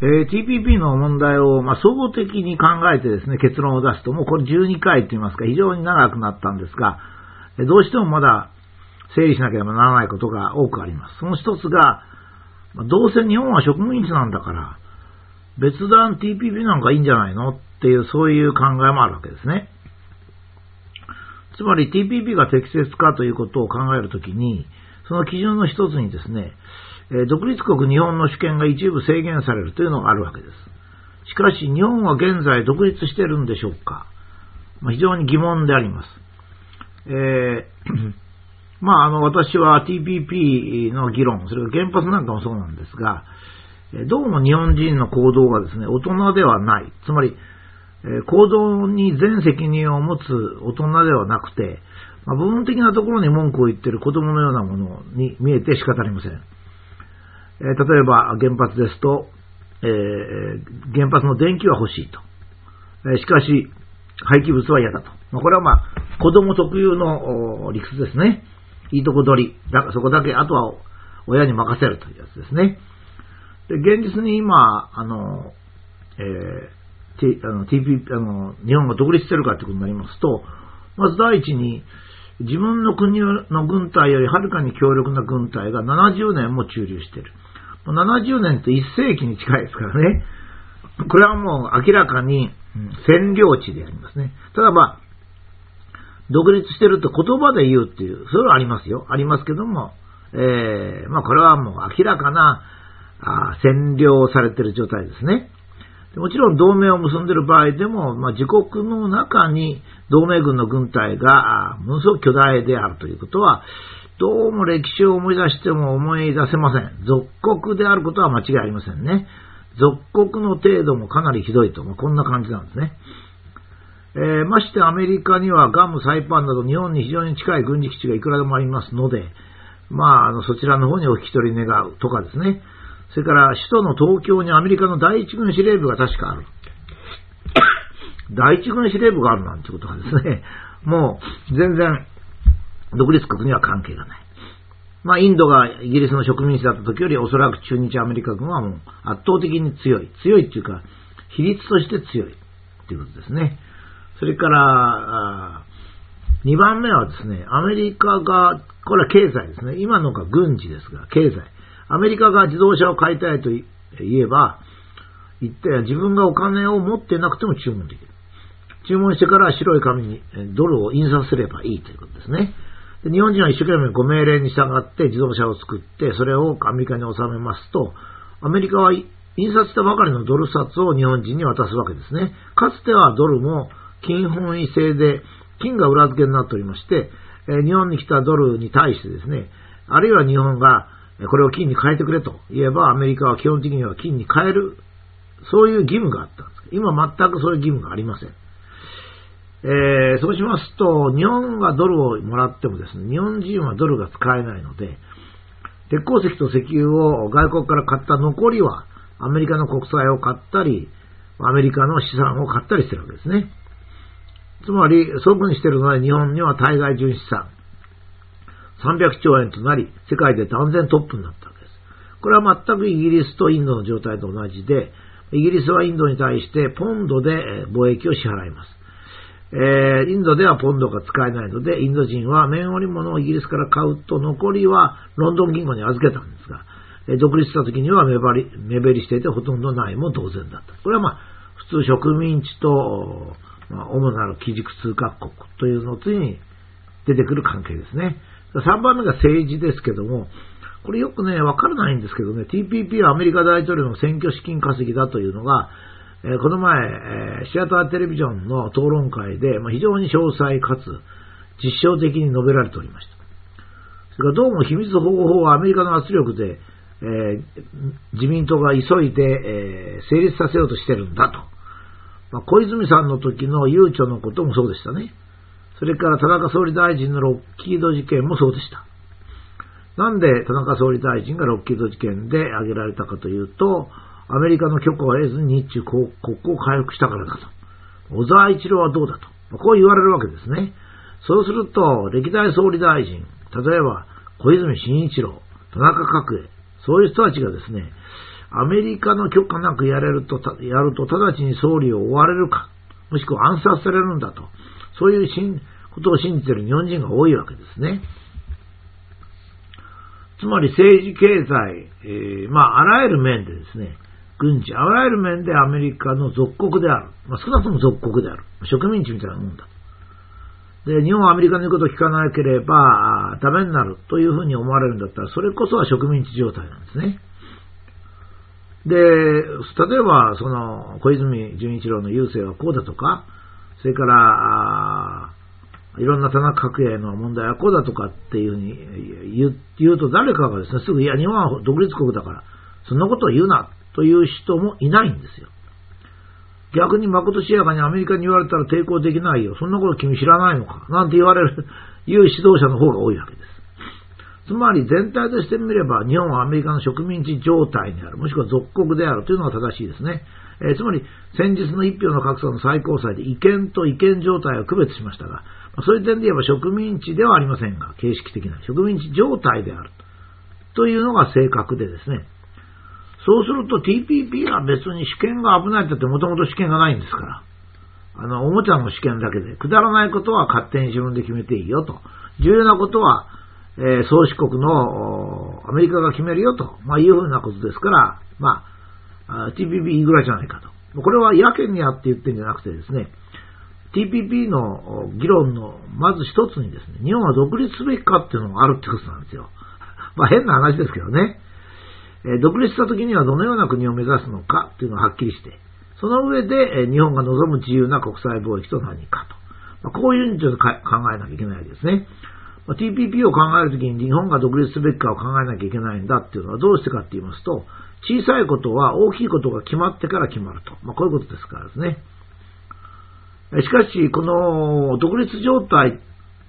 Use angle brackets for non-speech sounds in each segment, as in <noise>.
えー、TPP の問題を、まあ、総合的に考えてですね、結論を出すと、もうこれ12回と言いますか、非常に長くなったんですが、えどうしてもまだ整理しなければならないことが多くあります。その一つが、ま、どうせ日本は植民地なんだから、別段 TPP なんかいいんじゃないのっていう、そういう考えもあるわけですね。つまり TPP が適切かということを考えるときに、その基準の一つにですね、独立国日本の主権が一部制限されるというのがあるわけです。しかし日本は現在独立してるんでしょうか、まあ、非常に疑問であります。えー <clears throat> まあ、あの、私は TPP の議論、それから原発なんかもそうなんですが、どうも日本人の行動がですね、大人ではない。つまり、行動に全責任を持つ大人ではなくて、まあ、部分的なところに文句を言っている子供のようなものに見えて仕方ありません。えー、例えば原発ですと、えー、原発の電気は欲しいと。えー、しかし、廃棄物は嫌だと。まあ、これはまあ、子供特有の理屈ですね。いいとこ取り。だそこだけ、あとは親に任せるというやつですね。で、現実に今、あの、えー、T、あの、TP、あの、日本が独立してるかということになりますと、まず第一に、自分の国の軍隊よりはるかに強力な軍隊が70年も駐留している。70年って1世紀に近いですからね。これはもう明らかに占領地でありますね。ただまあ、独立してると言葉で言うっていう、それはありますよ。ありますけども、えー、まあこれはもう明らかなあ占領されてる状態ですね。もちろん同盟を結んでいる場合でも、まあ、自国の中に同盟軍の軍隊がものすごく巨大であるということは、どうも歴史を思い出しても思い出せません。属国であることは間違いありませんね。属国の程度もかなりひどいと、まあ、こんな感じなんですね。えー、ましてアメリカにはガム、サイパンなど日本に非常に近い軍事基地がいくらでもありますので、まあ、あのそちらの方にお引き取り願うとかですね。それから首都の東京にアメリカの第一軍司令部が確かある。<coughs> 第一軍司令部があるなんてことはですね、もう全然独立国には関係がない。まあ、インドがイギリスの植民地だった時よりおそらく中日アメリカ軍はもう圧倒的に強い。強いっていうか、比率として強いっていうことですね。それから、2番目はですね、アメリカが、これは経済ですね。今のが軍事ですが、経済。アメリカが自動車を買いたいと言えば、言って自分がお金を持ってなくても注文できる。注文してから白い紙にドルを印刷すればいいということですね。で日本人は一生懸命ご命令に従って自動車を作って、それをアメリカに納めますと、アメリカは印刷したばかりのドル札を日本人に渡すわけですね。かつてはドルも金本位制で、金が裏付けになっておりまして、日本に来たドルに対してですね、あるいは日本がこれを金に変えてくれと言えば、アメリカは基本的には金に変える、そういう義務があったんです今全くそういう義務がありません。えー、そうしますと、日本がドルをもらってもですね、日本人はドルが使えないので、鉄鉱石と石油を外国から買った残りは、アメリカの国債を買ったり、アメリカの資産を買ったりしてるわけですね。つまり、そういうふうにしてるのは日本には対外純資産、300兆円となり、世界で断然トップになったわけです。これは全くイギリスとインドの状態と同じで、イギリスはインドに対してポンドで貿易を支払います。えー、インドではポンドが使えないので、インド人は綿織物をイギリスから買うと残りはロンドン銀行に預けたんですが、え、独立した時には目張り、目減りしていてほとんどないも同然だった。これはまあ、普通植民地と、まあ、主なる基軸通貨国というの次に出てくる関係ですね。3番目が政治ですけども、これよくね、わからないんですけどね、TPP はアメリカ大統領の選挙資金稼ぎだというのが、えー、この前、えー、シアターテレビジョンの討論会で、まあ、非常に詳細かつ実証的に述べられておりました。それからどうも秘密保護法はアメリカの圧力で、えー、自民党が急いで、え成立させようとしてるんだと。まあ、小泉さんの時の悠長のこともそうでしたね。それから田中総理大臣のロッキード事件もそうでした。なんで田中総理大臣がロッキード事件で挙げられたかというと、アメリカの許可を得ずに日中国交を回復したからだと。小沢一郎はどうだと。こう言われるわけですね。そうすると、歴代総理大臣、例えば小泉進一郎、田中角栄、そういう人たちがですね、アメリカの許可なくやれると、やると直ちに総理を追われるか、もしくは暗殺されるんだと、そういうことを信じている日本人が多いわけですね。つまり政治、経済、えー、まあ、あらゆる面でですね、軍事、あらゆる面でアメリカの属国である。まあ、少なくとも属国である。植民地みたいなもんだ。で、日本はアメリカの言うことを聞かなければダメになるというふうに思われるんだったら、それこそは植民地状態なんですね。で、例えば、その、小泉純一郎の郵政はこうだとか、それから、いろんな田中角栄の問題はこうだとかっていうふうに言うと誰かがですね、すぐ、いや、日本は独立国だから、そんなことを言うなという人もいないんですよ。逆に誠しやかにアメリカに言われたら抵抗できないよ。そんなこと君知らないのか？なんて言われる、いう指導者の方が多いわけです。つまり全体としてみれば日本はアメリカの植民地状態にある、もしくは属国であるというのが正しいですね。えー、つまり先日の一票の格差の最高裁で違憲と違憲状態を区別しましたが、まそういう点で言えば植民地ではありませんが、形式的な植民地状態であるというのが正確でですね、そうすると TPP は別に試験が危ないって言ってもともと試験がないんですから。あの、おもちゃの試験だけで、くだらないことは勝手に自分で決めていいよと。重要なことは、えー、宗主国のアメリカが決めるよと、まあ、いうふうなことですから、まあ、TPP いいぐらいじゃないかと。これはやけにやって言ってるんじゃなくてですね、TPP の議論のまず一つにですね、日本は独立すべきかっていうのがあるってことなんですよ。<laughs> まあ変な話ですけどね。え独立した時にはどのような国を目指すのかというのははっきりして、その上で、え日本が望む自由な国際貿易と何かと。まあ、こういうふうにちょっと考えなきゃいけないわけですね。ま、TPP を考えるときに日本が独立すべきかを考えなきゃいけないんだっていうのはどうしてかって言いますと、小さいことは大きいことが決まってから決まると。まあ、こういうことですからですね。しかし、この独立状態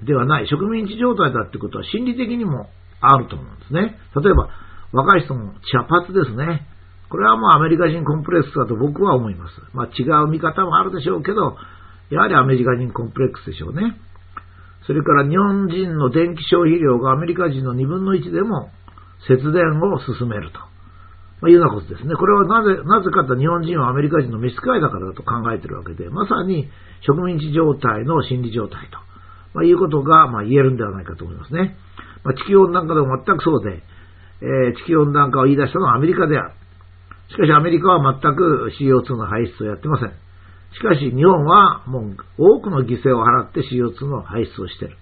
ではない、植民地状態だってことは心理的にもあると思うんですね。例えば、若い人も茶髪ですね。これはもうアメリカ人コンプレックスだと僕は思います。まあ違う見方もあるでしょうけど、やはりアメリカ人コンプレックスでしょうね。それから日本人の電気消費量がアメリカ人の2分の1でも節電を進めると。ま、いうようなことですね。これはなぜ、なぜかと日本人はアメリカ人の召使いだからだと考えているわけで、まさに植民地状態の心理状態と、まあ、いうことが、まあ、言えるんではないかと思いますね。まあ、地球温暖化でも全くそうで、えー、地球温暖化を言い出したのはアメリカである。しかしアメリカは全く CO2 の排出をやってません。しかし日本はもう多くの犠牲を払って CO2 の排出をしている。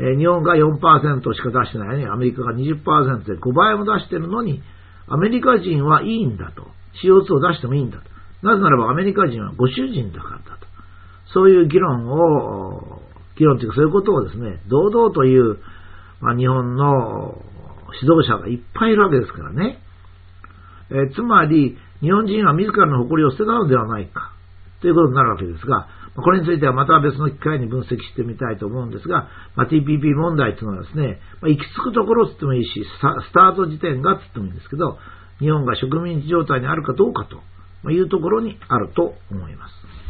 えー、日本が4%しか出してないのにアメリカが20%で5倍も出してるのにアメリカ人はいいんだと。CO2 を出してもいいんだと。なぜならばアメリカ人はご主人だからだと。そういう議論を、議論というかそういうことをですね、堂々という、まあ、日本の指導者がいっぱいいるわけですからね。えー、つまり、日本人は自らの誇りを捨てたのではないか、ということになるわけですが、これについてはまた別の機会に分析してみたいと思うんですが、まあ、TPP 問題というのはですね、まあ、行き着くところつってもいいし、スタート時点がつってもいいんですけど、日本が植民地状態にあるかどうかというところにあると思います。